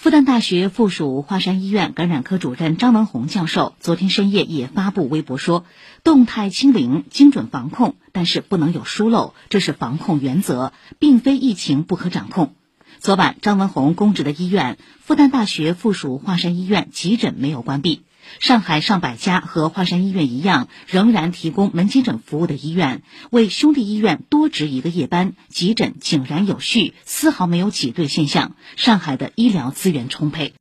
复旦大学附属华山医院感染科主任张文宏教授昨天深夜也发布微博说：“动态清零，精准防控，但是不能有疏漏，这是防控原则，并非疫情不可掌控。”昨晚，张文宏公职的医院复旦大学附属华山医院急诊没有关闭。上海上百家和华山医院一样，仍然提供门急诊服务的医院，为兄弟医院多值一个夜班，急诊井然有序，丝毫没有挤兑现象。上海的医疗资源充沛。